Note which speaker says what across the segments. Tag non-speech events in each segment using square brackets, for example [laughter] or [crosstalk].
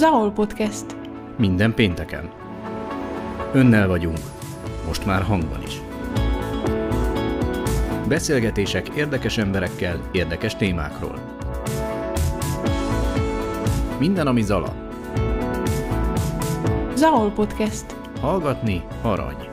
Speaker 1: Zahol Podcast.
Speaker 2: Minden pénteken. Önnel vagyunk. Most már hangban is. Beszélgetések érdekes emberekkel, érdekes témákról. Minden, ami Zala.
Speaker 1: Zahol Podcast.
Speaker 2: Hallgatni arany.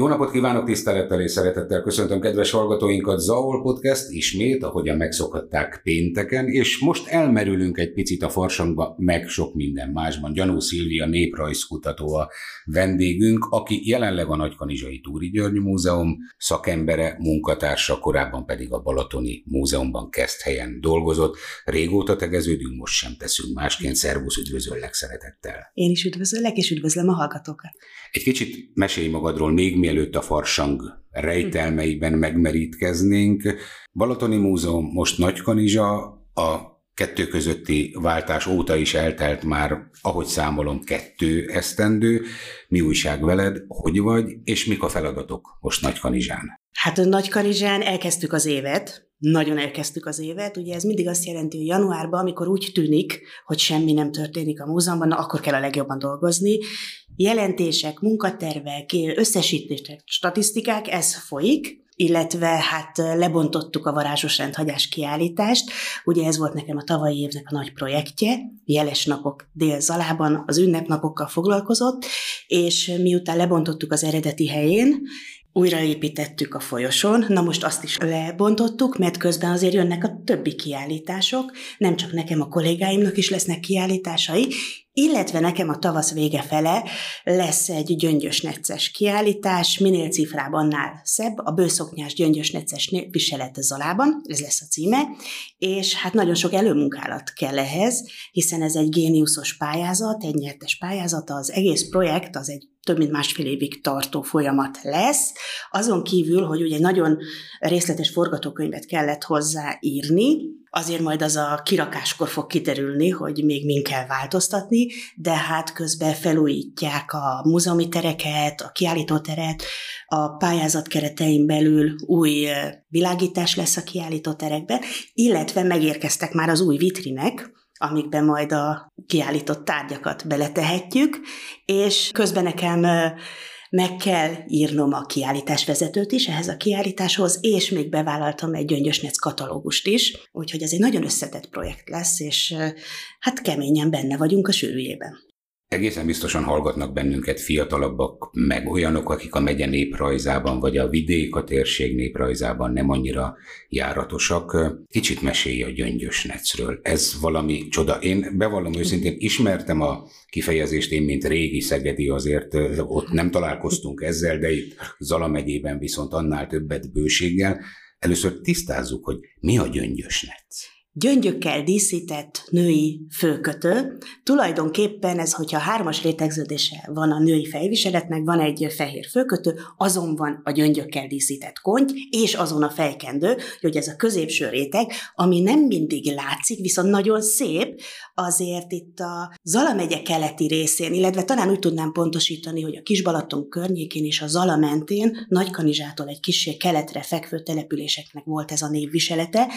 Speaker 3: Jó napot kívánok, tisztelettel és szeretettel köszöntöm kedves hallgatóinkat, Zaol Podcast ismét, ahogyan megszokhatták pénteken, és most elmerülünk egy picit a farsangba, meg sok minden másban. Gyanú Szilvia néprajzkutató a vendégünk, aki jelenleg a Nagykanizsai Túri György Múzeum szakembere, munkatársa, korábban pedig a Balatoni Múzeumban kezd helyen dolgozott. Régóta tegeződünk, most sem teszünk másként. Szervusz, üdvözöllek szeretettel.
Speaker 4: Én is üdvözöllek, és üdvözlöm a hallgatókat.
Speaker 3: Egy kicsit mesélj magadról, még mielőtt a farsang rejtelmeiben megmerítkeznénk. Balatoni Múzeum, most Nagykanizsa, a kettő közötti váltás óta is eltelt már, ahogy számolom, kettő esztendő. Mi újság veled, hogy vagy, és mik a feladatok most Nagykanizsán?
Speaker 4: Hát a Nagykanizsán elkezdtük az évet, nagyon elkezdtük az évet. Ugye ez mindig azt jelenti, hogy januárban, amikor úgy tűnik, hogy semmi nem történik a múzeumban, na akkor kell a legjobban dolgozni. Jelentések, munkatervek, összesítések, statisztikák, ez folyik, illetve hát lebontottuk a varázsos rendhagyás kiállítást. Ugye ez volt nekem a tavalyi évnek a nagy projektje, jeles napok dél-zalában, az ünnepnapokkal foglalkozott, és miután lebontottuk az eredeti helyén, újraépítettük a folyosón, na most azt is lebontottuk, mert közben azért jönnek a többi kiállítások, nem csak nekem, a kollégáimnak is lesznek kiállításai, illetve nekem a tavasz vége fele lesz egy gyöngyös necces kiállítás, minél cifrább, annál szebb, a bőszoknyás gyöngyös necces viselet Zalában, ez lesz a címe, és hát nagyon sok előmunkálat kell ehhez, hiszen ez egy géniuszos pályázat, egy nyertes pályázat, az egész projekt az egy több mint másfél évig tartó folyamat lesz. Azon kívül, hogy ugye nagyon részletes forgatókönyvet kellett hozzá írni, azért majd az a kirakáskor fog kiterülni, hogy még min kell változtatni, de hát közben felújítják a múzeumi tereket, a kiállítóteret, a pályázat keretein belül új világítás lesz a kiállítóterekben, illetve megérkeztek már az új vitrinek, amikbe majd a kiállított tárgyakat beletehetjük, és közben nekem meg kell írnom a kiállításvezetőt is ehhez a kiállításhoz, és még bevállaltam egy gyöngyösnec katalógust is, úgyhogy ez egy nagyon összetett projekt lesz, és hát keményen benne vagyunk a sűrűjében.
Speaker 3: Egészen biztosan hallgatnak bennünket fiatalabbak, meg olyanok, akik a megye néprajzában, vagy a vidék, a térség néprajzában nem annyira járatosak. Kicsit mesélj a gyöngyösnecről. Ez valami csoda. Én bevallom őszintén, ismertem a kifejezést, én mint régi szegedi azért ott nem találkoztunk ezzel, de itt Zala megyében viszont annál többet bőséggel. Először tisztázzuk, hogy mi a gyöngyösnec
Speaker 4: gyöngyökkel díszített női főkötő. Tulajdonképpen ez, hogyha hármas rétegződése van a női fejviseletnek, van egy fehér főkötő, azon van a gyöngyökkel díszített konty, és azon a fejkendő, hogy ez a középső réteg, ami nem mindig látszik, viszont nagyon szép, azért itt a Zala megye keleti részén, illetve talán úgy tudnám pontosítani, hogy a Kisbalaton környékén és a Zala mentén, Nagykanizsától egy kicsi keletre fekvő településeknek volt ez a névviselete,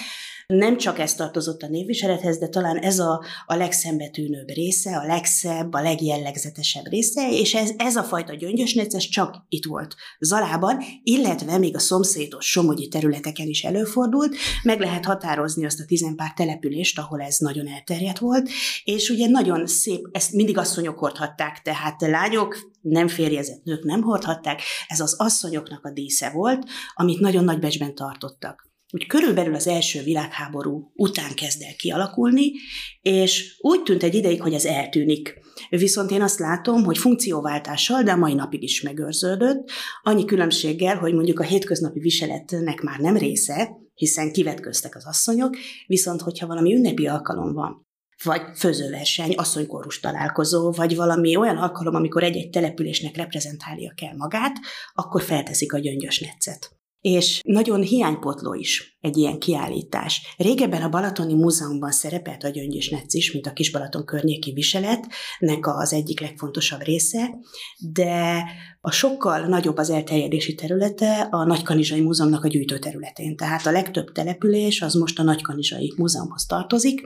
Speaker 4: nem csak ez tartozott a névviselethez, de talán ez a, a legszembetűnőbb része, a legszebb, a legjellegzetesebb része, és ez, ez a fajta gyöngyösnec, csak itt volt Zalában, illetve még a szomszédos somogyi területeken is előfordult, meg lehet határozni azt a tizenpár települést, ahol ez nagyon elterjedt volt, és ugye nagyon szép, ezt mindig asszonyok hordhatták, tehát lányok, nem férjezett nők nem hordhatták, ez az asszonyoknak a dísze volt, amit nagyon nagy becsben tartottak úgy körülbelül az első világháború után kezd el kialakulni, és úgy tűnt egy ideig, hogy ez eltűnik. Viszont én azt látom, hogy funkcióváltással, de a mai napig is megőrződött, annyi különbséggel, hogy mondjuk a hétköznapi viseletnek már nem része, hiszen kivetköztek az asszonyok, viszont hogyha valami ünnepi alkalom van, vagy főzőverseny, asszonykórus találkozó, vagy valami olyan alkalom, amikor egy-egy településnek reprezentálnia kell magát, akkor felteszik a gyöngyös netszet és nagyon hiánypotló is egy ilyen kiállítás. Régebben a Balatoni Múzeumban szerepelt a Gyöngyös Netsz is, mint a Kisbalaton környéki viseletnek az egyik legfontosabb része, de A sokkal nagyobb az elterjedési területe a Nagykanizsai Múzeumnak a gyűjtőterületén. Tehát a legtöbb település az most a Nagykanizsai Múzeumhoz tartozik,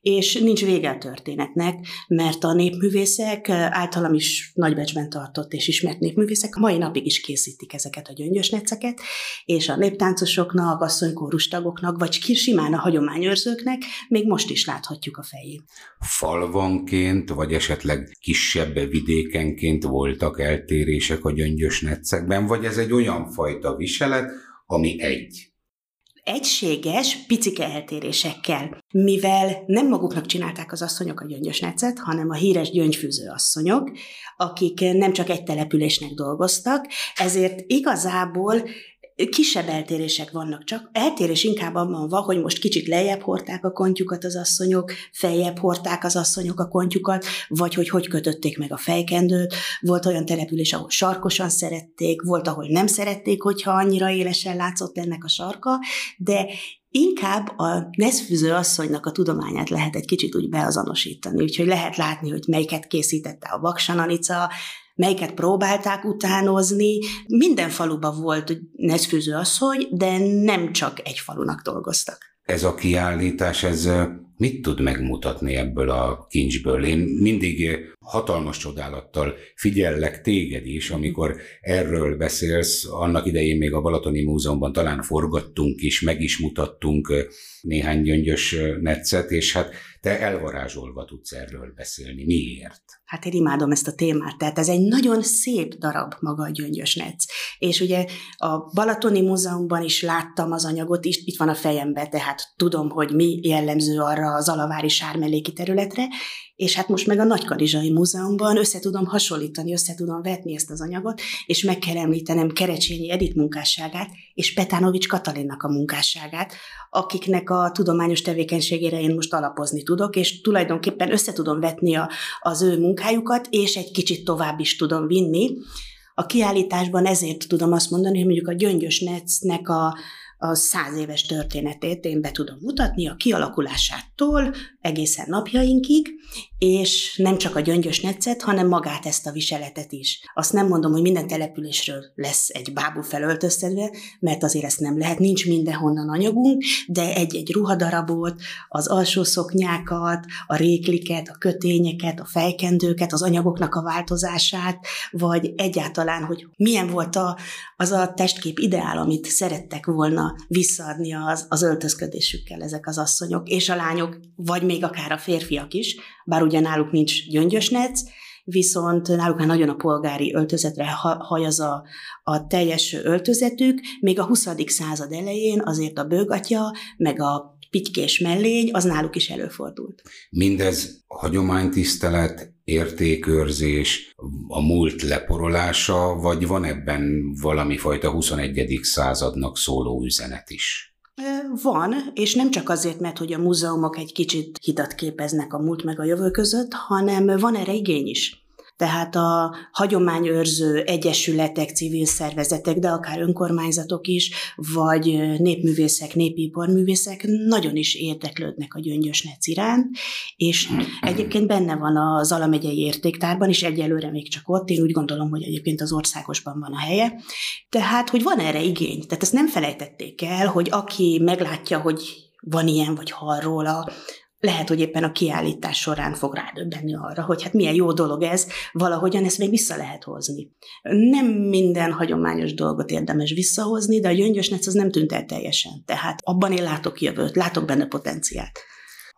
Speaker 4: és nincs vége a történetnek, mert a népművészek általam is nagybecsben tartott és ismert népművészek mai napig is készítik ezeket a gyöngyös neceket, és a néptáncosoknak, asszonykórus tagoknak, vagy simán a hagyományőrzőknek még most is láthatjuk a fejét.
Speaker 3: Falvanként, vagy esetleg kisebb vidékenként voltak eltérések a gyöngyös netszekben, vagy ez egy olyan fajta viselet, ami egy?
Speaker 4: egységes, picike eltérésekkel, mivel nem maguknak csinálták az asszonyok a gyöngyös necet, hanem a híres gyöngyfűző asszonyok, akik nem csak egy településnek dolgoztak, ezért igazából kisebb eltérések vannak csak. Eltérés inkább abban van, hogy most kicsit lejjebb hordták a kontyukat az asszonyok, feljebb hordták az asszonyok a kontyukat, vagy hogy hogy kötötték meg a fejkendőt. Volt olyan település, ahol sarkosan szerették, volt, ahol nem szerették, hogyha annyira élesen látszott ennek a sarka, de Inkább a neszfűző asszonynak a tudományát lehet egy kicsit úgy beazonosítani, úgyhogy lehet látni, hogy melyiket készítette a Vaksananica, melyiket próbálták utánozni. Minden faluban volt neszfűző asszony, de nem csak egy falunak dolgoztak.
Speaker 3: Ez a kiállítás, ez mit tud megmutatni ebből a kincsből? Én mindig hatalmas csodálattal figyellek téged is, amikor erről beszélsz. Annak idején még a Balatoni Múzeumban talán forgattunk is, meg is mutattunk néhány gyöngyös netszet, és hát te elvarázsolva tudsz erről beszélni. Miért?
Speaker 4: Hát én imádom ezt a témát, tehát ez egy nagyon szép darab maga a gyöngyös netsz. És ugye a Balatoni Múzeumban is láttam az anyagot, is itt van a fejemben, tehát tudom, hogy mi jellemző arra az alavári sármeléki területre, és hát most meg a Nagykarizsai Múzeumban össze tudom hasonlítani, össze tudom vetni ezt az anyagot, és meg kell említenem Kerecsényi Edith munkásságát, és Petánovics Katalinnak a munkásságát, akiknek a tudományos tevékenységére én most alapozni tudok, és tulajdonképpen össze tudom vetni a, az ő munkájukat, és egy kicsit tovább is tudom vinni. A kiállításban ezért tudom azt mondani, hogy mondjuk a Gyöngyös Netsznek a, a száz éves történetét én be tudom mutatni, a kialakulásától egészen napjainkig, és nem csak a gyöngyös netszet, hanem magát ezt a viseletet is. Azt nem mondom, hogy minden településről lesz egy bábú felöltöztetve, mert azért ezt nem lehet, nincs mindenhonnan anyagunk, de egy-egy ruhadarabot, az alsó szoknyákat, a rékliket, a kötényeket, a fejkendőket, az anyagoknak a változását, vagy egyáltalán, hogy milyen volt a, az a testkép ideál, amit szerettek volna visszaadni az, az öltözködésükkel ezek az asszonyok, és a lányok, vagy még akár a férfiak is, bár ugye náluk nincs gyöngyösnec, viszont náluk már nagyon a polgári öltözetre hajaz a, a teljes öltözetük, még a 20. század elején azért a bőgatja, meg a pitykés mellény, az náluk is előfordult.
Speaker 3: Mindez hagyománytisztelet, értékőrzés, a múlt leporolása, vagy van ebben valami fajta 21. századnak szóló üzenet is?
Speaker 4: Van, és nem csak azért, mert hogy a múzeumok egy kicsit hitat képeznek a múlt meg a jövő között, hanem van erre igény is. Tehát a hagyományőrző egyesületek, civil szervezetek, de akár önkormányzatok is, vagy népművészek, népiparművészek nagyon is érdeklődnek a gyöngyös nec iránt, és egyébként benne van az Alamegyei értéktárban is, egyelőre még csak ott, én úgy gondolom, hogy egyébként az országosban van a helye. Tehát, hogy van erre igény. Tehát ezt nem felejtették el, hogy aki meglátja, hogy van ilyen, vagy hall róla, lehet, hogy éppen a kiállítás során fog rádöbbenni arra, hogy hát milyen jó dolog ez, valahogyan ezt még vissza lehet hozni. Nem minden hagyományos dolgot érdemes visszahozni, de a gyöngyösnec az nem tűnt el teljesen. Tehát abban én látok jövőt, látok benne potenciált.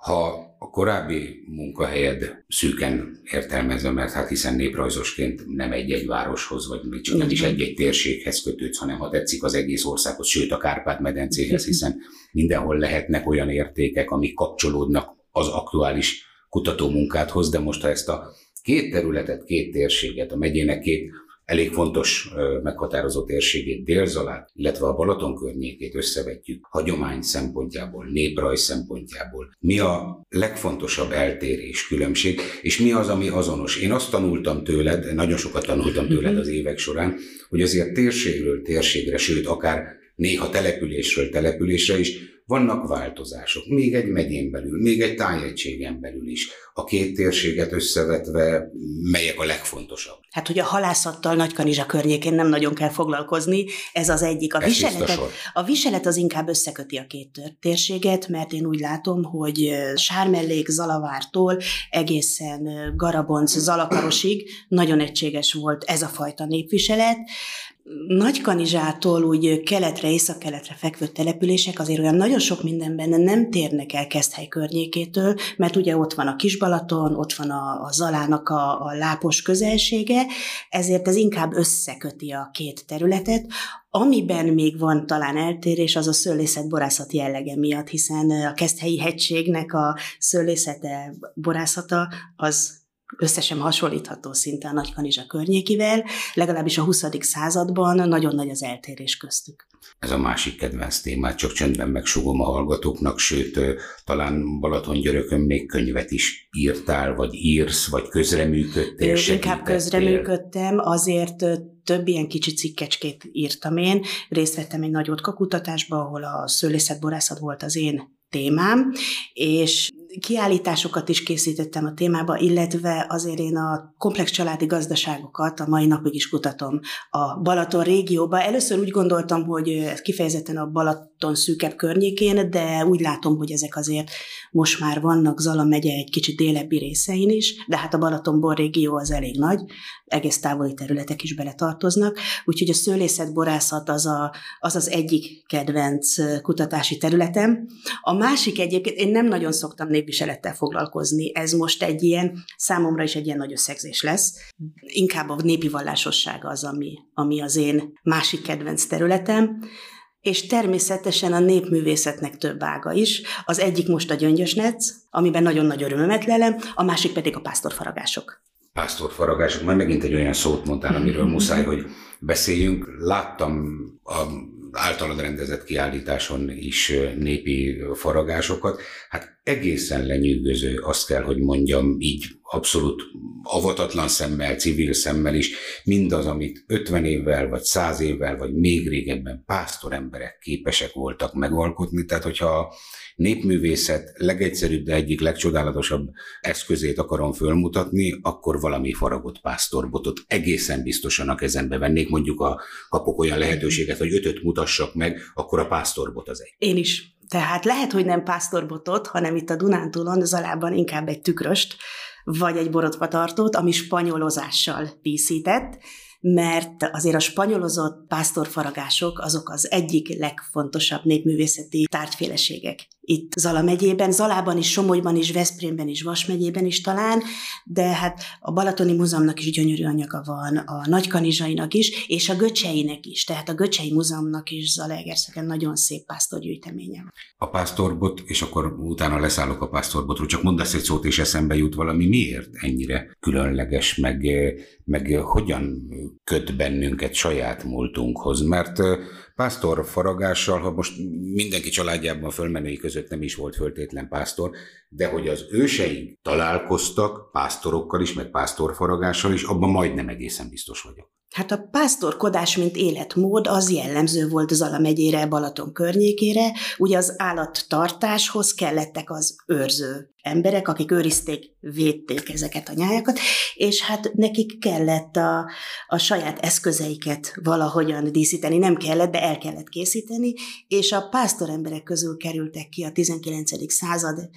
Speaker 3: Ha a korábbi munkahelyed szűken értelmezem, mert hát hiszen néprajzosként nem egy-egy városhoz, vagy még csak nem is egy-egy térséghez kötődsz, hanem ha tetszik az egész országhoz, sőt a Kárpát-medencéhez, hiszen mindenhol lehetnek olyan értékek, amik kapcsolódnak az aktuális kutatómunkádhoz, de most ha ezt a két területet, két térséget, a megyének két elég fontos meghatározó térségét, Délzalát, illetve a Balaton környékét összevetjük hagyomány szempontjából, néprajz szempontjából. Mi a legfontosabb eltérés, különbség, és mi az, ami azonos? Én azt tanultam tőled, nagyon sokat tanultam tőled az évek során, hogy azért térségről térségre, sőt, akár néha településről településre is, vannak változások, még egy megyén belül, még egy tájegységen belül is. A két térséget összevetve, melyek a legfontosabb?
Speaker 4: Hát, hogy a halászattal Nagykanizsa környékén nem nagyon kell foglalkozni, ez az egyik. A,
Speaker 3: Ez
Speaker 4: viseletet, a viselet az inkább összeköti a két térséget, mert én úgy látom, hogy Sármellék, Zalavártól egészen Garabonc, Zalakarosig nagyon egységes volt ez a fajta népviselet. Nagykanizsától úgy keletre, északkeletre fekvő települések azért olyan nagyon sok mindenben nem térnek el Keszthely környékétől, mert ugye ott van a Kisbalaton, ott van a, a Zalának a, a lápos közelsége, ezért ez inkább összeköti a két területet. Amiben még van talán eltérés, az a szőlészet borászat jellege miatt, hiszen a Keszthelyi hegységnek a szőlészete, borászata az összesen hasonlítható szinte a Nagykanizsa környékivel, legalábbis a 20. században nagyon nagy az eltérés köztük.
Speaker 3: Ez a másik kedvenc témát, csak csöndben megsugom a hallgatóknak, sőt, talán Balatongyörökön még könyvet is írtál, vagy írsz, vagy közreműködtél, segítettél.
Speaker 4: Inkább közreműködtem, azért több ilyen kicsi cikkecskét írtam én. Részt vettem egy nagy kutatásba, ahol a szőlészetborászat volt az én témám, és kiállításokat is készítettem a témába, illetve azért én a komplex családi gazdaságokat a mai napig is kutatom a Balaton régióba. Először úgy gondoltam, hogy ez kifejezetten a Balaton szűkebb környékén, de úgy látom, hogy ezek azért most már vannak Zala megye egy kicsit délebbi részein is, de hát a Balatonból régió az elég nagy, egész távoli területek is bele tartoznak, úgyhogy a szőlészetborászat az, a, az az egyik kedvenc kutatási területem. A másik egyébként, én nem nagyon szoktam népviselettel foglalkozni, ez most egy ilyen, számomra is egy ilyen nagy összegzés lesz. Inkább a népi vallásosság az, ami, ami az én másik kedvenc területem. És természetesen a népművészetnek több ága is. Az egyik most a gyöngyösnec, amiben nagyon nagy örömömet lelem, a másik pedig a pásztorfaragások.
Speaker 3: pásztorfaragások, majd megint egy olyan szót mondtál, amiről muszáj, hogy beszéljünk. Láttam a általad rendezett kiállításon is népi faragásokat. Hát egészen lenyűgöző, azt kell, hogy mondjam, így abszolút avatatlan szemmel, civil szemmel is, mindaz, amit 50 évvel, vagy 100 évvel, vagy még régebben pásztor emberek képesek voltak megalkotni. Tehát, hogyha a népművészet legegyszerűbb, de egyik legcsodálatosabb eszközét akarom fölmutatni, akkor valami faragott pásztorbotot egészen biztosan a kezembe vennék. Mondjuk a, kapok olyan lehetőséget, hogy ötöt mutassak meg, akkor a pásztorbot az egy.
Speaker 4: Én is. Tehát lehet, hogy nem pásztorbotot, hanem itt a Dunántúlon, Zalában inkább egy tükröst, vagy egy borotvatartót, ami spanyolozással díszített, mert azért a spanyolozott pásztorfaragások azok az egyik legfontosabb népművészeti tárgyféleségek itt Zala megyében, Zalában is, Somogyban is, Veszprémben is, Vas megyében is talán, de hát a Balatoni Múzeumnak is gyönyörű anyaga van, a Nagykanizsainak is, és a Göcseinek is, tehát a Göcsei Múzeumnak is Zalaegerszegen nagyon szép pásztorgyűjteménye van.
Speaker 3: A pásztorbot, és akkor utána leszállok a pásztorbotról, csak mondasz egy szót, és eszembe jut valami, miért ennyire különleges, meg, meg hogyan köt bennünket saját múltunkhoz, mert pásztor faragással, ha most mindenki családjában fölmenői között nem is volt föltétlen pásztor, de hogy az őseink találkoztak pásztorokkal is, meg pásztorfaragással is, abban majdnem egészen biztos vagyok.
Speaker 4: Hát a pásztorkodás, mint életmód, az jellemző volt Zala megyére, Balaton környékére. Ugye az állattartáshoz kellettek az őrző emberek, akik őrizték, védték ezeket a nyájakat, és hát nekik kellett a, a saját eszközeiket valahogyan díszíteni, nem kellett, de el kellett készíteni, és a pásztor emberek közül kerültek ki a 19. század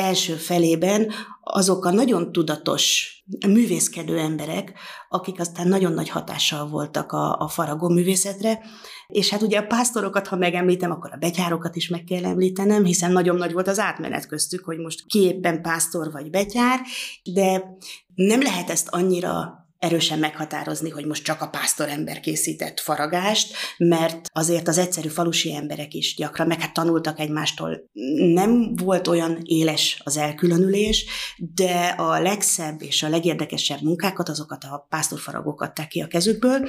Speaker 4: első felében azok a nagyon tudatos, művészkedő emberek, akik aztán nagyon nagy hatással voltak a, a faragó művészetre, és hát ugye a pásztorokat, ha megemlítem, akkor a betyárokat is meg kell említenem, hiszen nagyon nagy volt az átmenet köztük, hogy most ki éppen pásztor vagy betyár, de nem lehet ezt annyira erősen meghatározni, hogy most csak a pásztor ember készített faragást, mert azért az egyszerű falusi emberek is gyakran, meg hát tanultak egymástól. Nem volt olyan éles az elkülönülés, de a legszebb és a legérdekesebb munkákat, azokat a pásztorfaragók adták ki a kezükből,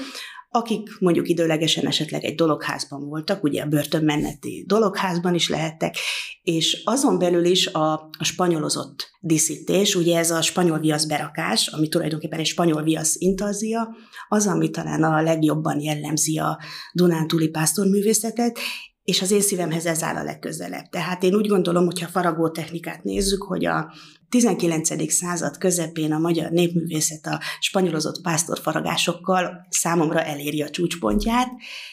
Speaker 4: akik mondjuk időlegesen esetleg egy dologházban voltak, ugye a börtönmenneti dologházban is lehettek, és azon belül is a, a spanyolozott díszítés, ugye ez a spanyol viasz berakás, ami tulajdonképpen egy spanyol viasz intazia, az, ami talán a legjobban jellemzi a Dunántúli pásztorművészetet, és az én szívemhez ez áll a legközelebb. Tehát én úgy gondolom, hogyha faragó technikát nézzük, hogy a 19. század közepén a magyar népművészet a spanyolozott pásztorfaragásokkal számomra eléri a csúcspontját,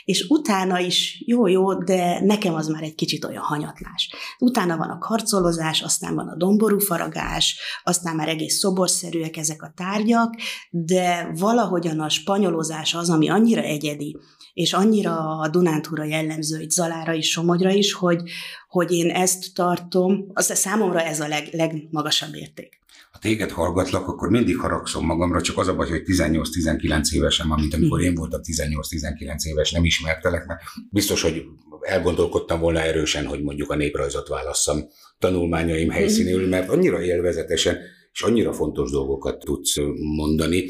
Speaker 4: és utána is jó-jó, de nekem az már egy kicsit olyan hanyatlás. Utána van a karcolozás, aztán van a domború faragás, aztán már egész szoborszerűek ezek a tárgyak, de valahogyan a spanyolozás az, ami annyira egyedi, és annyira a Dunántúra jellemző, itt Zalára is, Somogyra is, hogy, hogy én ezt tartom, az számomra ez a leg, legmagasabb érték.
Speaker 3: Ha téged hallgatlak, akkor mindig haragszom magamra, csak az a baj, hogy 18-19 évesen, mint amikor én voltam 18-19 éves, nem ismertelek, mert biztos, hogy elgondolkodtam volna erősen, hogy mondjuk a néprajzot válasszam tanulmányaim helyszínül, mert annyira élvezetesen és annyira fontos dolgokat tudsz mondani,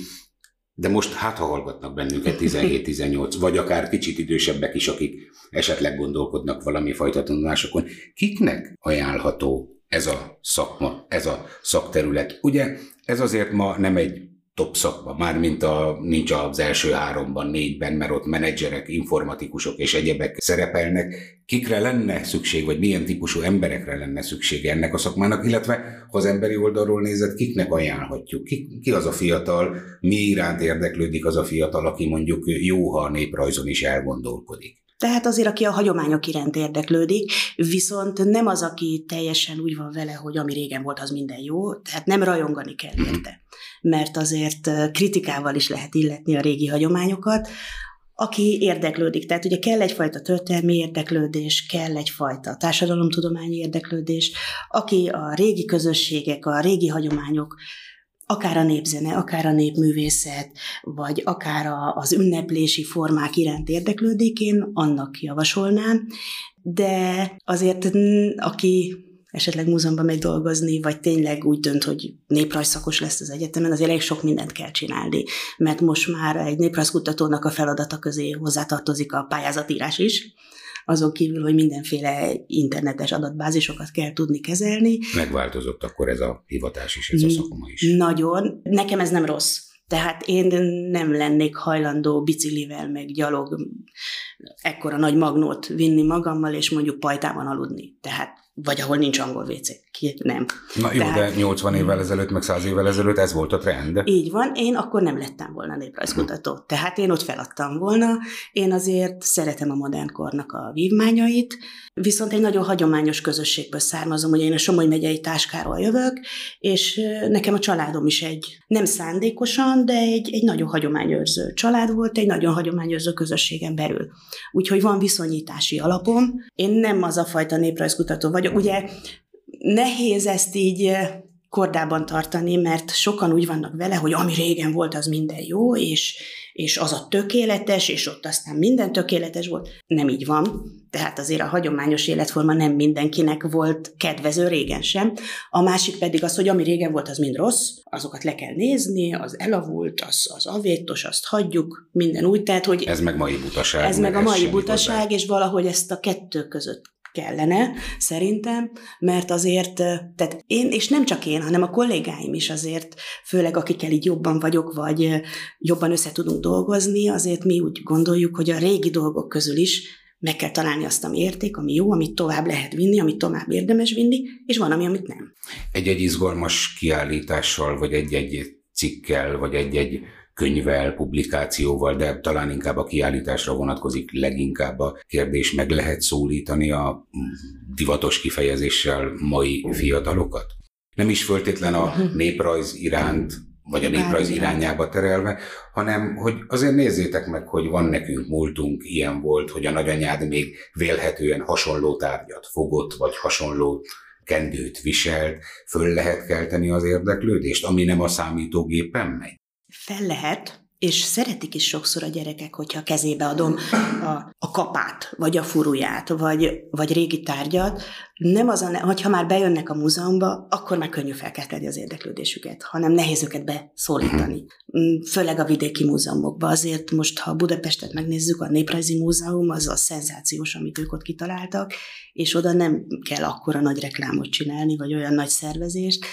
Speaker 3: de most hát ha hallgatnak bennünket 17-18, vagy akár kicsit idősebbek is, akik esetleg gondolkodnak valami fajta tanulásokon, kiknek ajánlható ez a szakma, ez a szakterület? Ugye ez azért ma nem egy top szakma, mármint a, nincs az első háromban, négyben, mert ott menedzserek, informatikusok és egyebek szerepelnek. Kikre lenne szükség, vagy milyen típusú emberekre lenne szükség ennek a szakmának, illetve ha az emberi oldalról nézett, kiknek ajánlhatjuk? Ki, ki az a fiatal, mi iránt érdeklődik az a fiatal, aki mondjuk jó, ha a néprajzon is elgondolkodik?
Speaker 4: Tehát azért, aki a hagyományok iránt érdeklődik, viszont nem az, aki teljesen úgy van vele, hogy ami régen volt, az minden jó, tehát nem rajongani kell érte, mert azért kritikával is lehet illetni a régi hagyományokat, aki érdeklődik. Tehát ugye kell egyfajta történelmi érdeklődés, kell egyfajta társadalomtudományi érdeklődés, aki a régi közösségek, a régi hagyományok akár a népzene, akár a népművészet, vagy akár a, az ünneplési formák iránt érdeklődik, én annak javasolnám, de azért aki esetleg múzeumban megy dolgozni, vagy tényleg úgy dönt, hogy néprajzszakos lesz az egyetemen, azért elég sok mindent kell csinálni, mert most már egy néprajzkutatónak a feladata közé hozzátartozik a pályázatírás is, azon kívül, hogy mindenféle internetes adatbázisokat kell tudni kezelni.
Speaker 3: Megváltozott akkor ez a hivatás is, ez a szakma is.
Speaker 4: Nagyon. Nekem ez nem rossz. Tehát én nem lennék hajlandó biciklivel, meg gyalog ekkora nagy magnót vinni magammal, és mondjuk pajtában aludni. Tehát vagy ahol nincs angol WC. Ki, nem.
Speaker 3: Na jó, Tehát, de 80 évvel ezelőtt, meg 100 évvel ezelőtt ez volt a trend.
Speaker 4: Így van, én akkor nem lettem volna néprajzkutató. Tehát én ott feladtam volna. Én azért szeretem a modern kornak a vívmányait, viszont egy nagyon hagyományos közösségből származom, hogy én a Somogy megyei táskáról jövök, és nekem a családom is egy, nem szándékosan, de egy, egy nagyon hagyományőrző család volt, egy nagyon hagyományőrző közösségen belül. Úgyhogy van viszonyítási alapom. Én nem az a fajta néprajzkutató vagyok, ugye nehéz ezt így kordában tartani, mert sokan úgy vannak vele, hogy ami régen volt, az minden jó, és, és az a tökéletes, és ott aztán minden tökéletes volt. Nem így van. Tehát azért a hagyományos életforma nem mindenkinek volt kedvező régen sem. A másik pedig az, hogy ami régen volt, az mind rossz, azokat le kell nézni, az elavult, az, az avétos, azt hagyjuk, minden úgy, tehát hogy...
Speaker 3: Ez meg mai butaság.
Speaker 4: Ez meg, meg a mai butaság, hozzá. és valahogy ezt a kettő között kellene, szerintem, mert azért, tehát én, és nem csak én, hanem a kollégáim is azért, főleg akikkel így jobban vagyok, vagy jobban össze tudunk dolgozni, azért mi úgy gondoljuk, hogy a régi dolgok közül is meg kell találni azt, ami érték, ami jó, amit tovább lehet vinni, amit tovább érdemes vinni, és van, ami, amit nem.
Speaker 3: Egy-egy izgalmas kiállítással, vagy egy-egy cikkel, vagy egy-egy könyvvel, publikációval, de talán inkább a kiállításra vonatkozik leginkább a kérdés, meg lehet szólítani a divatos kifejezéssel mai fiatalokat? Nem is föltétlen a néprajz iránt, vagy a néprajz irányába terelve, hanem hogy azért nézzétek meg, hogy van nekünk múltunk, ilyen volt, hogy a nagyanyád még vélhetően hasonló tárgyat fogott, vagy hasonló kendőt viselt, föl lehet kelteni az érdeklődést, ami nem a számítógépen megy?
Speaker 4: Fel lehet, és szeretik is sokszor a gyerekek, hogyha kezébe adom a, a kapát, vagy a furuját, vagy, vagy régi tárgyat, nem az a, hogyha már bejönnek a múzeumba, akkor már könnyű felkelteni az érdeklődésüket, hanem nehéz őket beszólítani. Főleg a vidéki múzeumokba. Azért most, ha Budapestet megnézzük, a Néprajzi Múzeum az a szenzációs, amit ők ott kitaláltak, és oda nem kell akkora nagy reklámot csinálni, vagy olyan nagy szervezést.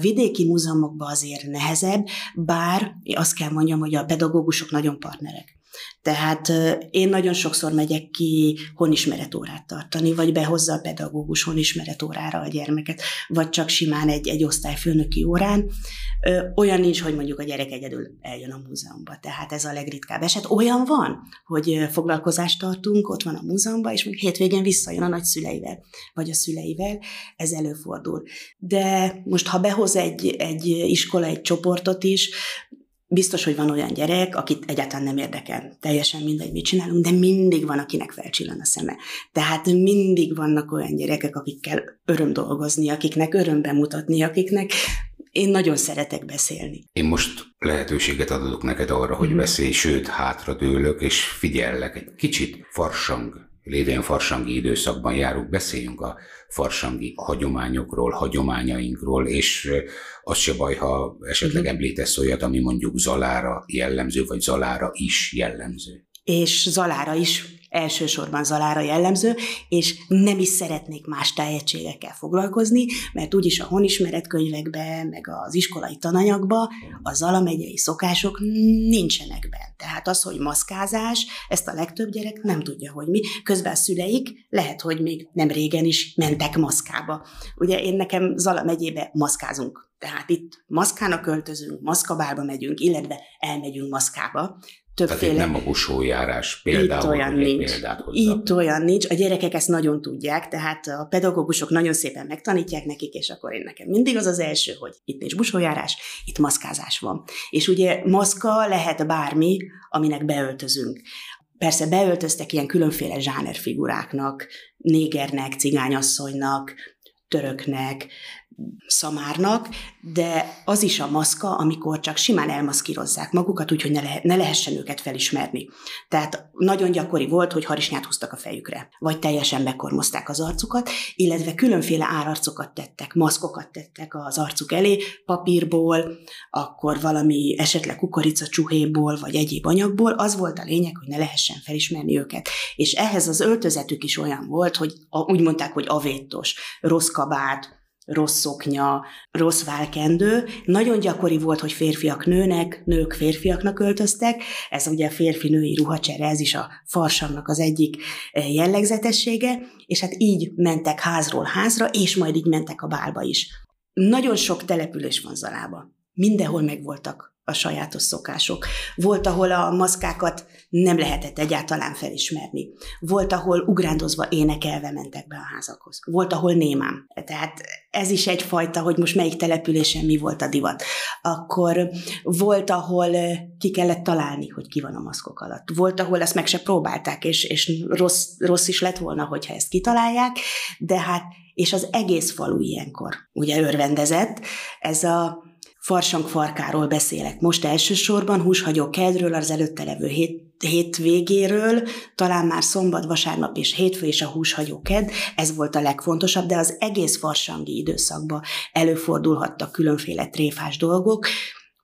Speaker 4: Vidéki múzeumokban azért nehezebb, bár azt kell mondjam, hogy a pedagógusok nagyon partnerek. Tehát én nagyon sokszor megyek ki honismeretórát tartani, vagy behozza a pedagógus honismeretórára a gyermeket, vagy csak simán egy, egy osztályfőnöki órán. Olyan nincs, hogy mondjuk a gyerek egyedül eljön a múzeumba. Tehát ez a legritkább eset. Olyan van, hogy foglalkozást tartunk, ott van a múzeumban, és még hétvégén visszajön a nagyszüleivel, vagy a szüleivel. Ez előfordul. De most, ha behoz egy, egy iskola egy csoportot is, Biztos, hogy van olyan gyerek, akit egyáltalán nem érdekel. Teljesen mindegy, mit csinálunk, de mindig van, akinek felcsillan a szeme. Tehát mindig vannak olyan gyerekek, akikkel öröm dolgozni, akiknek öröm bemutatni, akiknek én nagyon szeretek beszélni.
Speaker 3: Én most lehetőséget adok neked arra, hogy mhm. beszélj, sőt, hátra dőlök, és figyellek egy kicsit farsang lévén farsangi időszakban járunk, beszéljünk a farsangi hagyományokról, hagyományainkról, és az se baj, ha esetleg uh-huh. említesz olyat, ami mondjuk Zalára jellemző, vagy Zalára is jellemző.
Speaker 4: És Zalára is elsősorban Zalára jellemző, és nem is szeretnék más tájegységekkel foglalkozni, mert úgyis a honismeret könyvekben, meg az iskolai tananyagban a Zala megyei szokások nincsenek benne. Tehát az, hogy maszkázás, ezt a legtöbb gyerek nem tudja, hogy mi. Közben a szüleik lehet, hogy még nem régen is mentek maszkába. Ugye én nekem Zala megyébe maszkázunk. Tehát itt maszkának költözünk, maszkabálba megyünk, illetve elmegyünk maszkába
Speaker 3: többféle. Tehát nem a busójárás például,
Speaker 4: Itt olyan nincs. Példát Itt olyan nincs. A gyerekek ezt nagyon tudják, tehát a pedagógusok nagyon szépen megtanítják nekik, és akkor én nekem mindig az az első, hogy itt nincs busójárás, itt maszkázás van. És ugye maszka lehet bármi, aminek beöltözünk. Persze beöltöztek ilyen különféle zsánerfiguráknak, négernek, cigányasszonynak, töröknek, szamárnak, de az is a maszka, amikor csak simán elmaszkírozzák magukat, úgyhogy ne, le, ne lehessen őket felismerni. Tehát nagyon gyakori volt, hogy harisnyát húztak a fejükre, vagy teljesen bekormozták az arcukat, illetve különféle árarcokat tettek, maszkokat tettek az arcuk elé, papírból, akkor valami esetleg kukorica csuhéból, vagy egyéb anyagból, az volt a lényeg, hogy ne lehessen felismerni őket. És ehhez az öltözetük is olyan volt, hogy úgy mondták, hogy avétos, rossz kabát, rossz szoknya, rossz válkendő. Nagyon gyakori volt, hogy férfiak nőnek, nők férfiaknak öltöztek. Ez ugye férfi-női ruhacsere, ez is a farsangnak az egyik e, jellegzetessége, és hát így mentek házról házra, és majd így mentek a bálba is. Nagyon sok település van Zalába. Mindenhol megvoltak a sajátos szokások. Volt, ahol a maszkákat nem lehetett egyáltalán felismerni. Volt, ahol ugrándozva énekelve mentek be a házakhoz. Volt, ahol némám. Tehát ez is egyfajta, hogy most melyik településen mi volt a divat. Akkor volt, ahol ki kellett találni, hogy ki van a maszkok alatt. Volt, ahol ezt meg se próbálták, és, és rossz, rossz is lett volna, hogyha ezt kitalálják, de hát, és az egész falu ilyenkor ugye örvendezett. Ez a farsang farkáról beszélek. Most elsősorban húshagyó kedről, az előtte levő hét, hét végéről, talán már szombat, vasárnap és hétfő és a húshagyó ked, ez volt a legfontosabb, de az egész farsangi időszakban előfordulhattak különféle tréfás dolgok,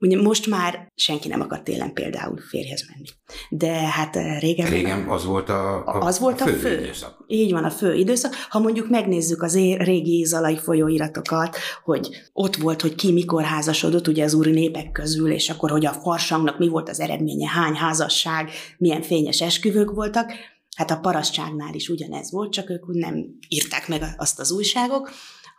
Speaker 4: Ugye most már senki nem akar télen például férjhez menni. De hát eh, régen...
Speaker 3: Régen az volt a, a,
Speaker 4: az volt a fő, a fő időszak. Így van, a fő időszak. Ha mondjuk megnézzük az é- régi zalai folyóiratokat, hogy ott volt, hogy ki mikor házasodott, ugye az úri népek közül, és akkor, hogy a farsangnak mi volt az eredménye, hány házasság, milyen fényes esküvők voltak, Hát a parasztságnál is ugyanez volt, csak ők nem írták meg azt az újságok,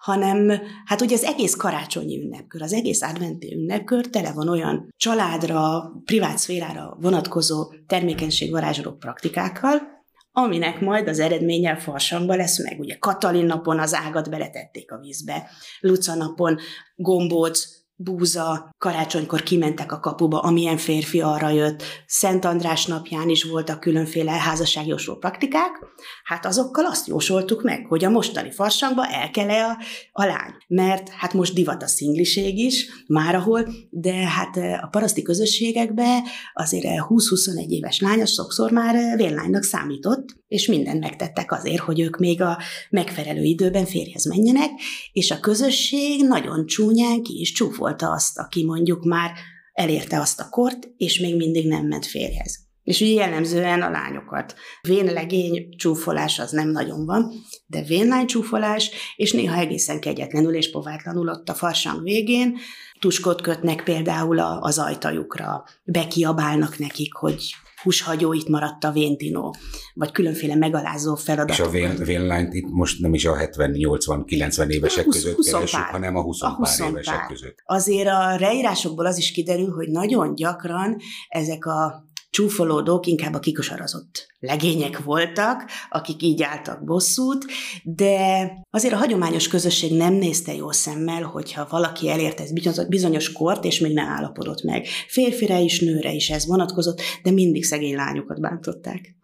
Speaker 4: hanem hát ugye az egész karácsonyi ünnepkör, az egész adventi ünnepkör tele van olyan családra, privát szférára vonatkozó termékenységvarázsoló praktikákkal, aminek majd az eredménye farsangban lesz meg. Ugye Katalin napon az ágat beletették a vízbe, Luca napon gombóc, búza, karácsonykor kimentek a kapuba, amilyen férfi arra jött, Szent András napján is voltak különféle házasságjósó praktikák, hát azokkal azt jósoltuk meg, hogy a mostani farsangba el kell-e a, a lány. Mert hát most divat a szingliség is, már ahol, de hát a paraszti közösségekbe azért 20-21 éves lány sokszor már vérlánynak számított, és mindent megtettek azért, hogy ők még a megfelelő időben férjhez menjenek, és a közösség nagyon csúnyán ki is csúfolta azt, aki mondjuk már elérte azt a kort, és még mindig nem ment férjhez. És ugye jellemzően a lányokat. Vénlegény csúfolás az nem nagyon van, de vénlány csúfolás, és néha egészen kegyetlenül és povátlanul ott a farsang végén tuskot kötnek például az ajtajukra, bekiabálnak nekik, hogy húshagyó, itt maradt a véntinó, vagy különféle megalázó feladatok.
Speaker 3: És a vén, vénlányt itt most nem is a 70-80-90 évesek 20, között 20 keresünk, pár, hanem a 20, a 20 pár évesek pár. között.
Speaker 4: Azért a leírásokból az is kiderül, hogy nagyon gyakran ezek a csúfolódók inkább a kikosarazott legények voltak, akik így álltak bosszút, de azért a hagyományos közösség nem nézte jó szemmel, hogyha valaki elérte ez bizonyos kort, és még ne állapodott meg. Férfire is, nőre is ez vonatkozott, de mindig szegény lányokat bántották.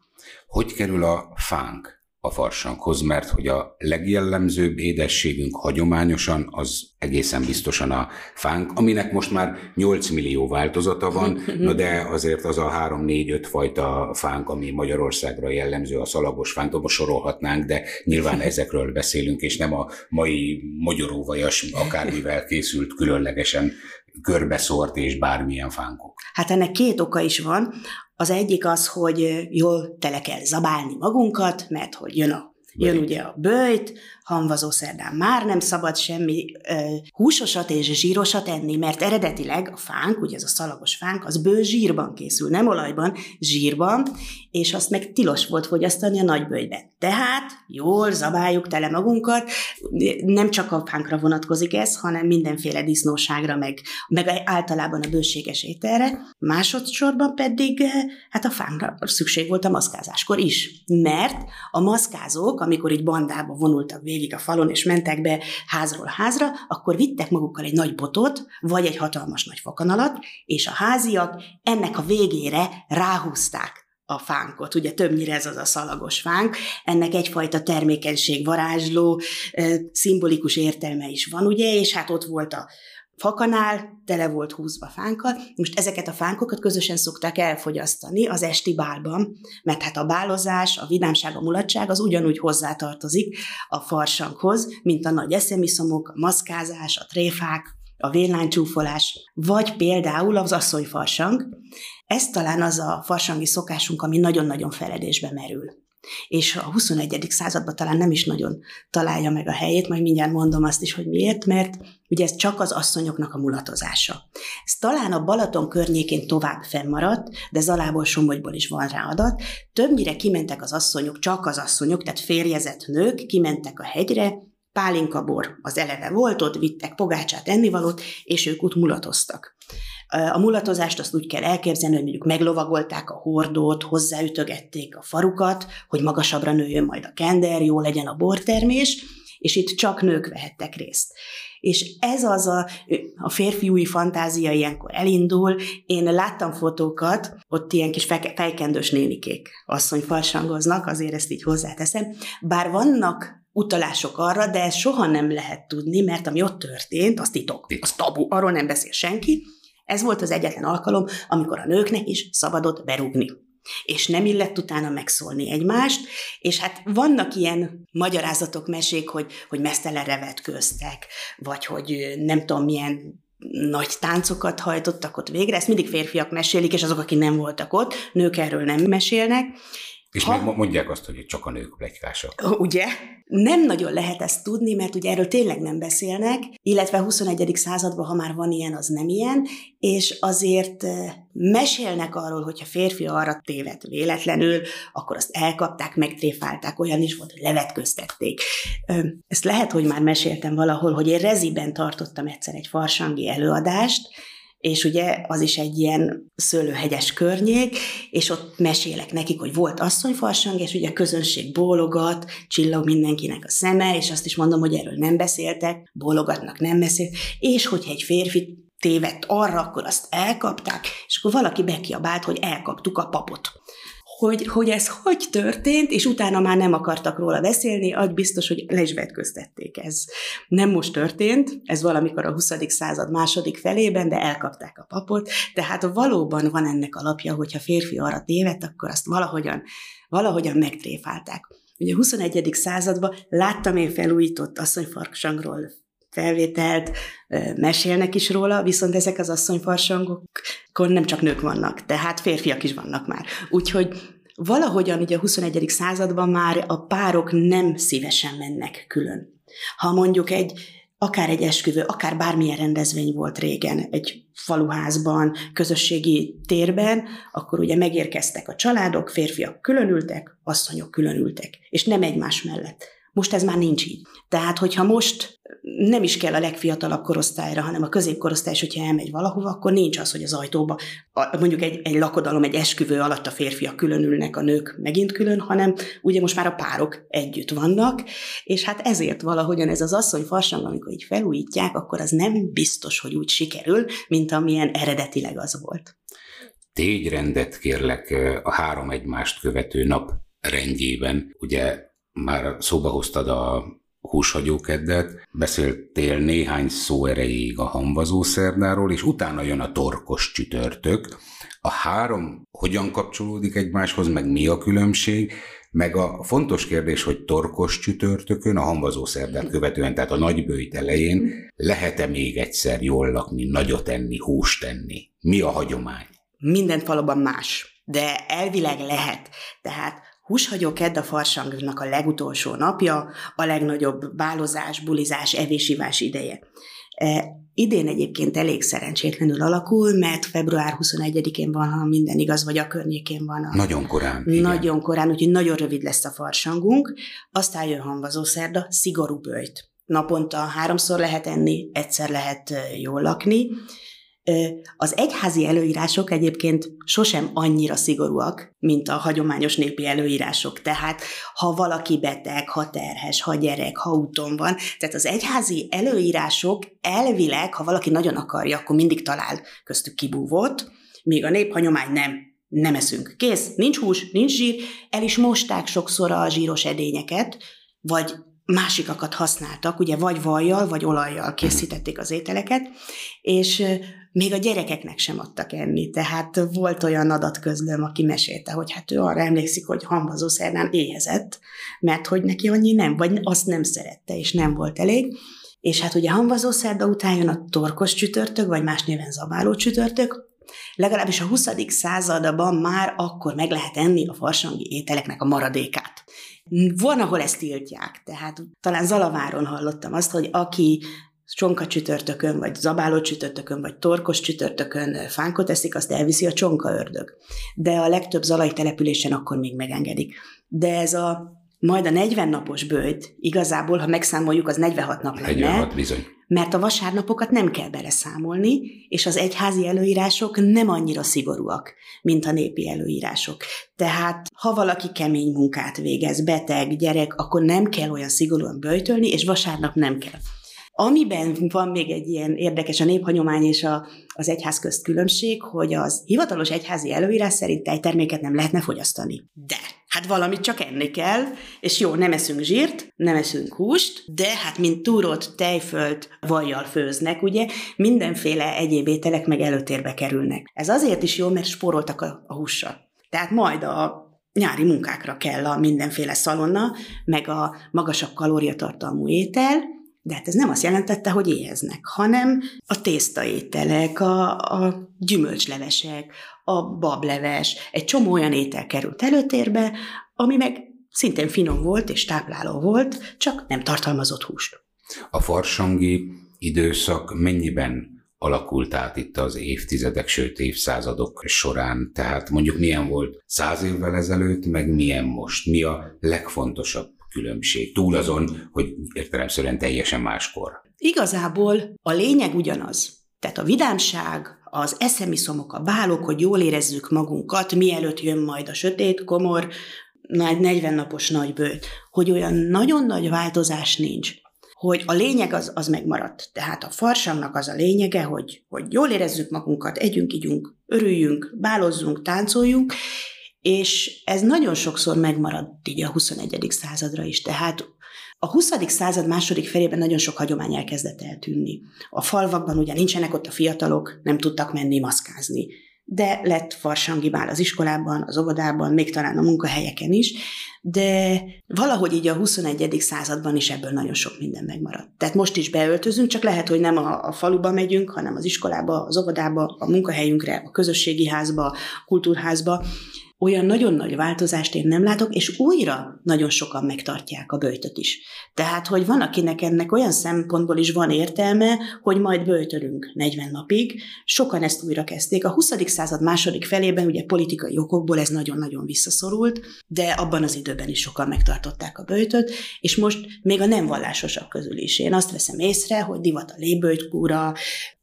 Speaker 3: Hogy kerül a fánk a farsanghoz, mert hogy a legjellemzőbb édességünk hagyományosan az egészen biztosan a fánk, aminek most már 8 millió változata van, [laughs] na de azért az a 3-4-5 fajta fánk, ami Magyarországra jellemző, a szalagos fánk, sorolhatnánk, de nyilván [laughs] ezekről beszélünk, és nem a mai magyaróvajas akármivel készült különlegesen körbeszort és bármilyen fánkok.
Speaker 4: Hát ennek két oka is van. Az egyik az, hogy jól tele kell zabálni magunkat, mert hogy jön a Jön ugye a bőjt, hamvazó szerdán már nem szabad semmi ö, húsosat és zsírosat enni, mert eredetileg a fánk, ugye ez a szalagos fánk, az bő zsírban készül, nem olajban, zsírban, és azt meg tilos volt fogyasztani a nagybőjben. Tehát jól zabáljuk tele magunkat, nem csak a fánkra vonatkozik ez, hanem mindenféle disznóságra, meg, meg általában a bőséges ételre. Másodszorban pedig hát a fánkra szükség volt a maszkázáskor is, mert a maszkázók, amikor így bandába vonultak végig a falon, és mentek be házról házra, akkor vittek magukkal egy nagy botot, vagy egy hatalmas nagy fakanalat, és a háziak ennek a végére ráhúzták a fánkot. Ugye többnyire ez az a szalagos fánk, ennek egyfajta termékenység, varázsló, szimbolikus értelme is van, ugye, és hát ott volt a fakanál, tele volt húzva fánkkal. Most ezeket a fánkokat közösen szokták elfogyasztani az esti bálban, mert hát a bálozás, a vidámság, a mulatság az ugyanúgy hozzátartozik a farsanghoz, mint a nagy eszemiszomok, a maszkázás, a tréfák, a vérlánycsúfolás, vagy például az asszonyfarsang. Ez talán az a farsangi szokásunk, ami nagyon-nagyon feledésbe merül és a 21. században talán nem is nagyon találja meg a helyét, majd mindjárt mondom azt is, hogy miért, mert ugye ez csak az asszonyoknak a mulatozása. Ez talán a Balaton környékén tovább fennmaradt, de Zalából, Somogyból is van rá adat. Többnyire kimentek az asszonyok, csak az asszonyok, tehát férjezett nők, kimentek a hegyre, pálinkabor az eleve volt, ott vittek pogácsát, ennivalót, és ők ott mulatoztak. A mulatozást azt úgy kell elképzelni, hogy mondjuk meglovagolták a hordót, hozzáütögették a farukat, hogy magasabbra nőjön majd a kender, jó legyen a bortermés, és itt csak nők vehettek részt. És ez az a, a férfiúi fantázia ilyenkor elindul. Én láttam fotókat, ott ilyen kis fejkendős nénikék asszony farsangoznak, azért ezt így hozzáteszem. Bár vannak utalások arra, de soha nem lehet tudni, mert ami ott történt, az titok, az tabu, arról nem beszél senki, ez volt az egyetlen alkalom, amikor a nőknek is szabadott berúgni. És nem illett utána megszólni egymást, és hát vannak ilyen magyarázatok, mesék, hogy, hogy mesztelenre vetköztek, vagy hogy nem tudom milyen nagy táncokat hajtottak ott végre, ezt mindig férfiak mesélik, és azok, akik nem voltak ott, nők erről nem mesélnek,
Speaker 3: és ha, még mondják azt, hogy csak a nők plegykások.
Speaker 4: Ugye? Nem nagyon lehet ezt tudni, mert ugye erről tényleg nem beszélnek, illetve a 21. században, ha már van ilyen, az nem ilyen, és azért mesélnek arról, hogyha férfi arra tévedt véletlenül, akkor azt elkapták, megtréfálták, olyan is volt, hogy levetköztették. Ezt lehet, hogy már meséltem valahol, hogy én reziben tartottam egyszer egy farsangi előadást, és ugye az is egy ilyen szőlőhegyes környék, és ott mesélek nekik, hogy volt asszonyfarsang, és ugye a közönség bólogat, csillog mindenkinek a szeme, és azt is mondom, hogy erről nem beszéltek, bólogatnak, nem beszélt, és hogyha egy férfi tévedt arra, akkor azt elkapták, és akkor valaki bekiabált, hogy elkaptuk a papot hogy, hogy ez hogy történt, és utána már nem akartak róla beszélni, agy biztos, hogy le is. Ez nem most történt, ez valamikor a 20. század második felében, de elkapták a papot, tehát valóban van ennek alapja, hogyha férfi arra tévedt, akkor azt valahogyan, valahogyan megtréfálták. Ugye a 21. században láttam én felújított asszonyfarksangról felvételt, mesélnek is róla, viszont ezek az asszonyfarsangokon nem csak nők vannak, tehát férfiak is vannak már. Úgyhogy valahogyan ugye a 21. században már a párok nem szívesen mennek külön. Ha mondjuk egy akár egy esküvő, akár bármilyen rendezvény volt régen egy faluházban, közösségi térben, akkor ugye megérkeztek a családok, férfiak különültek, asszonyok különültek, és nem egymás mellett. Most ez már nincs így. Tehát, hogyha most nem is kell a legfiatalabb korosztályra, hanem a középkorosztály, és hogyha elmegy valahova, akkor nincs az, hogy az ajtóba, mondjuk egy, egy lakodalom, egy esküvő alatt a férfiak különülnek, a nők megint külön, hanem ugye most már a párok együtt vannak, és hát ezért valahogyan ez az asszony farsang, amikor így felújítják, akkor az nem biztos, hogy úgy sikerül, mint amilyen eredetileg az volt.
Speaker 3: Tégy rendet kérlek a három egymást követő nap rendjében. Ugye már szóba hoztad a húshagyókeddet, beszéltél néhány szó erejéig a hamvazó szerdáról, és utána jön a torkos csütörtök. A három hogyan kapcsolódik egymáshoz, meg mi a különbség, meg a fontos kérdés, hogy torkos csütörtökön, a hamvazó szerdát követően, tehát a nagybőjt elején lehet-e még egyszer jól lakni, nagyot enni, húst enni? Mi a hagyomány?
Speaker 4: Minden faluban más, de elvileg lehet. Tehát Húshagyó kedd a farsangnak a legutolsó napja, a legnagyobb bálozás, bulizás, evésivás ideje. E, idén egyébként elég szerencsétlenül alakul, mert február 21-én van, ha minden igaz, vagy a környékén van. A,
Speaker 3: nagyon korán.
Speaker 4: Igen. Nagyon korán, úgyhogy nagyon rövid lesz a farsangunk. Aztán jön hamvazószerda, szigorú bőjt. Naponta háromszor lehet enni, egyszer lehet jól lakni. Az egyházi előírások egyébként sosem annyira szigorúak, mint a hagyományos népi előírások. Tehát ha valaki beteg, ha terhes, ha gyerek, ha úton van, tehát az egyházi előírások elvileg, ha valaki nagyon akarja, akkor mindig talál köztük kibúvót, míg a néphagyomány nem nem eszünk. Kész, nincs hús, nincs zsír, el is mosták sokszor a zsíros edényeket, vagy másikakat használtak, ugye vagy vajjal, vagy olajjal készítették az ételeket, és még a gyerekeknek sem adtak enni. Tehát volt olyan adatközlöm, aki mesélte, hogy hát ő arra emlékszik, hogy hambazó szerdán éhezett, mert hogy neki annyi nem, vagy azt nem szerette, és nem volt elég. És hát ugye hambazó szerda után jön a torkos csütörtök, vagy más néven zabáló csütörtök, legalábbis a 20. században már akkor meg lehet enni a farsangi ételeknek a maradékát. Van, ahol ezt tiltják, tehát talán Zalaváron hallottam azt, hogy aki csonka csütörtökön, vagy zabáló csütörtökön, vagy torkos csütörtökön fánkot eszik, azt elviszi a csonka ördög. De a legtöbb zalai településen akkor még megengedik. De ez a majd a 40 napos bőjt, igazából, ha megszámoljuk, az 46 nap lenne.
Speaker 3: 46, bizony.
Speaker 4: Mert a vasárnapokat nem kell beleszámolni, és az egyházi előírások nem annyira szigorúak, mint a népi előírások. Tehát, ha valaki kemény munkát végez, beteg, gyerek, akkor nem kell olyan szigorúan böjtölni, és vasárnap nem kell. Amiben van még egy ilyen érdekes a néphagyomány és a, az egyház közt különbség, hogy az hivatalos egyházi előírás szerint tejterméket nem lehetne fogyasztani. De hát valamit csak enni kell, és jó, nem eszünk zsírt, nem eszünk húst, de hát mint túrót, tejfölt, vajjal főznek, ugye, mindenféle egyéb ételek meg előtérbe kerülnek. Ez azért is jó, mert sporoltak a, a hússal. Tehát majd a nyári munkákra kell a mindenféle szalonna, meg a magasabb kalóriatartalmú étel, de hát ez nem azt jelentette, hogy éheznek, hanem a tésztaételek, a, a gyümölcslevesek, a bableves, egy csomó olyan étel került előtérbe, ami meg szintén finom volt és tápláló volt, csak nem tartalmazott húst.
Speaker 3: A farsangi időszak mennyiben alakult át itt az évtizedek, sőt évszázadok során? Tehát mondjuk milyen volt száz évvel ezelőtt, meg milyen most? Mi a legfontosabb különbség, túl azon, hogy értelemszerűen teljesen máskor.
Speaker 4: Igazából a lényeg ugyanaz. Tehát a vidámság, az eszemiszomok, a bálok, hogy jól érezzük magunkat, mielőtt jön majd a sötét komor, nagy 40 napos nagybőt, hogy olyan nagyon nagy változás nincs. hogy a lényeg az, az megmaradt. Tehát a farsangnak az a lényege, hogy, hogy jól érezzük magunkat, együnk, ígyunk, örüljünk, bálozzunk, táncoljunk, és ez nagyon sokszor megmaradt így a 21. századra is. Tehát a 20. század második felében nagyon sok hagyomány elkezdett eltűnni. A falvakban ugye nincsenek ott a fiatalok, nem tudtak menni maszkázni de lett farsangi bál az iskolában, az óvodában, még talán a munkahelyeken is, de valahogy így a 21. században is ebből nagyon sok minden megmaradt. Tehát most is beöltözünk, csak lehet, hogy nem a, a faluba megyünk, hanem az iskolába, az óvodába, a munkahelyünkre, a közösségi házba, a kultúrházba, olyan nagyon nagy változást én nem látok, és újra nagyon sokan megtartják a bőjtöt is. Tehát, hogy van, akinek ennek olyan szempontból is van értelme, hogy majd bőjtölünk 40 napig. Sokan ezt újra kezdték. A 20. század második felében ugye politikai okokból ez nagyon-nagyon visszaszorult, de abban az időben is sokan megtartották a bőjtöt, és most még a nem vallásosak közül is. Én azt veszem észre, hogy divat a lébőjtkúra,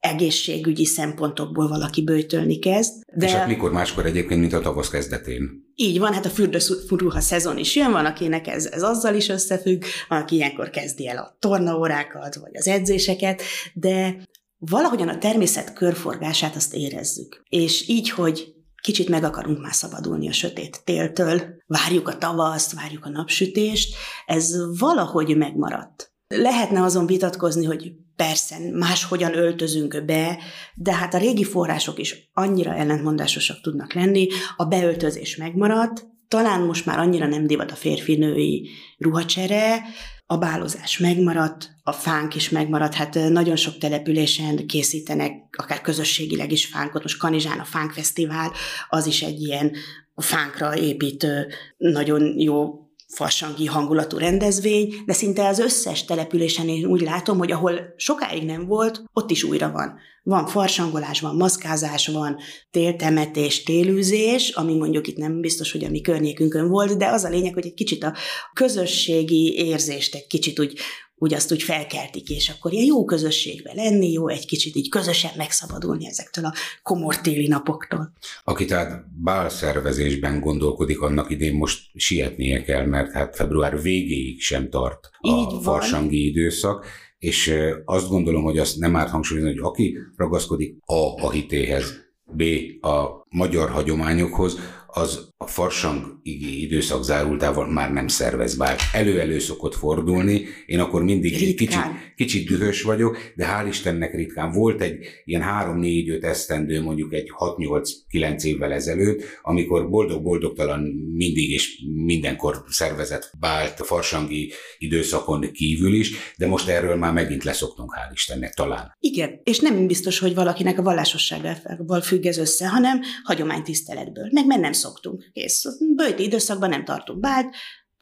Speaker 4: egészségügyi szempontokból valaki bőjtölni kezd.
Speaker 3: De... És hát mikor máskor egyébként, mint a tavasz kezdetén?
Speaker 4: Így van, hát a fürdőfuruha szezon is jön, van, akinek ez, ez azzal is összefügg, van, aki ilyenkor kezdi el a tornaórákat, vagy az edzéseket, de valahogyan a természet körforgását azt érezzük. És így, hogy kicsit meg akarunk már szabadulni a sötét téltől, várjuk a tavaszt, várjuk a napsütést, ez valahogy megmaradt. Lehetne azon vitatkozni, hogy persze máshogyan öltözünk be, de hát a régi források is annyira ellentmondásosak tudnak lenni, a beöltözés megmaradt, talán most már annyira nem divat a férfi-női ruhacsere, a bálozás megmaradt, a fánk is megmaradt, hát nagyon sok településen készítenek, akár közösségileg is fánkot, most Kanizsán a Fánkfesztivál, az is egy ilyen fánkra építő, nagyon jó farsangi hangulatú rendezvény, de szinte az összes településen én úgy látom, hogy ahol sokáig nem volt, ott is újra van. Van farsangolás, van maszkázás, van téltemetés, télűzés, ami mondjuk itt nem biztos, hogy a mi környékünkön volt, de az a lényeg, hogy egy kicsit a közösségi érzést egy kicsit úgy úgy azt úgy felkeltik, és akkor ilyen jó közösségbe lenni, jó egy kicsit így közösen megszabadulni ezektől a komor téli napoktól.
Speaker 3: Aki tehát bálszervezésben gondolkodik, annak idén most sietnie kell, mert hát február végéig sem tart a így farsangi időszak, és azt gondolom, hogy azt nem árt hangsúlyozni, hogy aki ragaszkodik A a hitéhez, B a magyar hagyományokhoz, az a farsang időszak zárultával már nem szervez bár. Elő-elő szokott fordulni, én akkor mindig egy kicsit, kicsit dühös vagyok, de hál' Istennek ritkán. Volt egy ilyen 3-4-5 esztendő, mondjuk egy 6-8-9 évvel ezelőtt, amikor boldog-boldogtalan mindig és mindenkor szervezett bált farsangi időszakon kívül is, de most erről már megint leszoktunk, hál' Istennek talán.
Speaker 4: Igen, és nem biztos, hogy valakinek a vallásosságával függ ez össze, hanem hagyománytiszteletből, meg mert nem szoktunk. Kész. Bőti időszakban nem tartunk bált,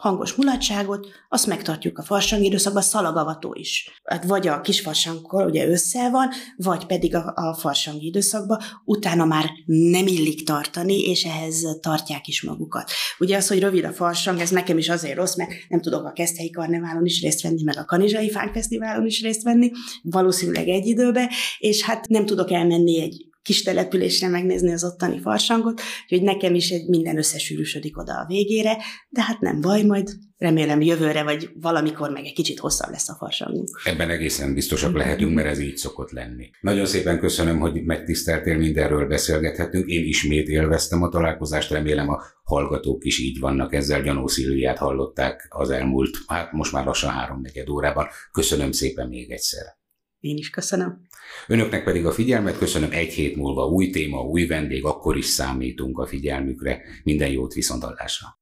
Speaker 4: hangos mulatságot, azt megtartjuk a farsang időszakban, szalagavató is. Hát vagy a kisfarsangkor ugye össze van, vagy pedig a, a farsangi időszakban, utána már nem illik tartani, és ehhez tartják is magukat. Ugye az, hogy rövid a farsang, ez nekem is azért rossz, mert nem tudok a Keszthelyi Karneválon is részt venni, meg a Kanizsai Fánkfesztiválon is részt venni, valószínűleg egy időbe, és hát nem tudok elmenni egy kis településre megnézni az ottani farsangot, hogy nekem is egy minden összesűrűsödik oda a végére, de hát nem baj, majd remélem jövőre, vagy valamikor meg egy kicsit hosszabb lesz a farsangunk.
Speaker 3: Ebben egészen biztosak lehetünk, mert ez így szokott lenni. Nagyon szépen köszönöm, hogy megtiszteltél, mindenről beszélgethetünk. Én ismét élveztem a találkozást, remélem a hallgatók is így vannak ezzel. Gyanó Szilviát hallották az elmúlt, hát most már lassan három órában. Köszönöm szépen még egyszer.
Speaker 4: Én is köszönöm.
Speaker 3: Önöknek pedig a figyelmet köszönöm, egy hét múlva új téma, új vendég, akkor is számítunk a figyelmükre. Minden jót viszontalásra.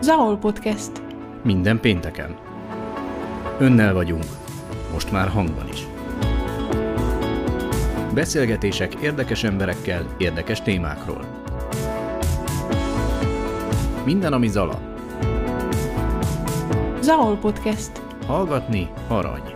Speaker 1: Zahol Podcast.
Speaker 2: Minden pénteken. Önnel vagyunk, most már hangban is. Beszélgetések érdekes emberekkel, érdekes témákról. Minden, ami Zala.
Speaker 1: Zahol Podcast.
Speaker 2: Hallgatni arany.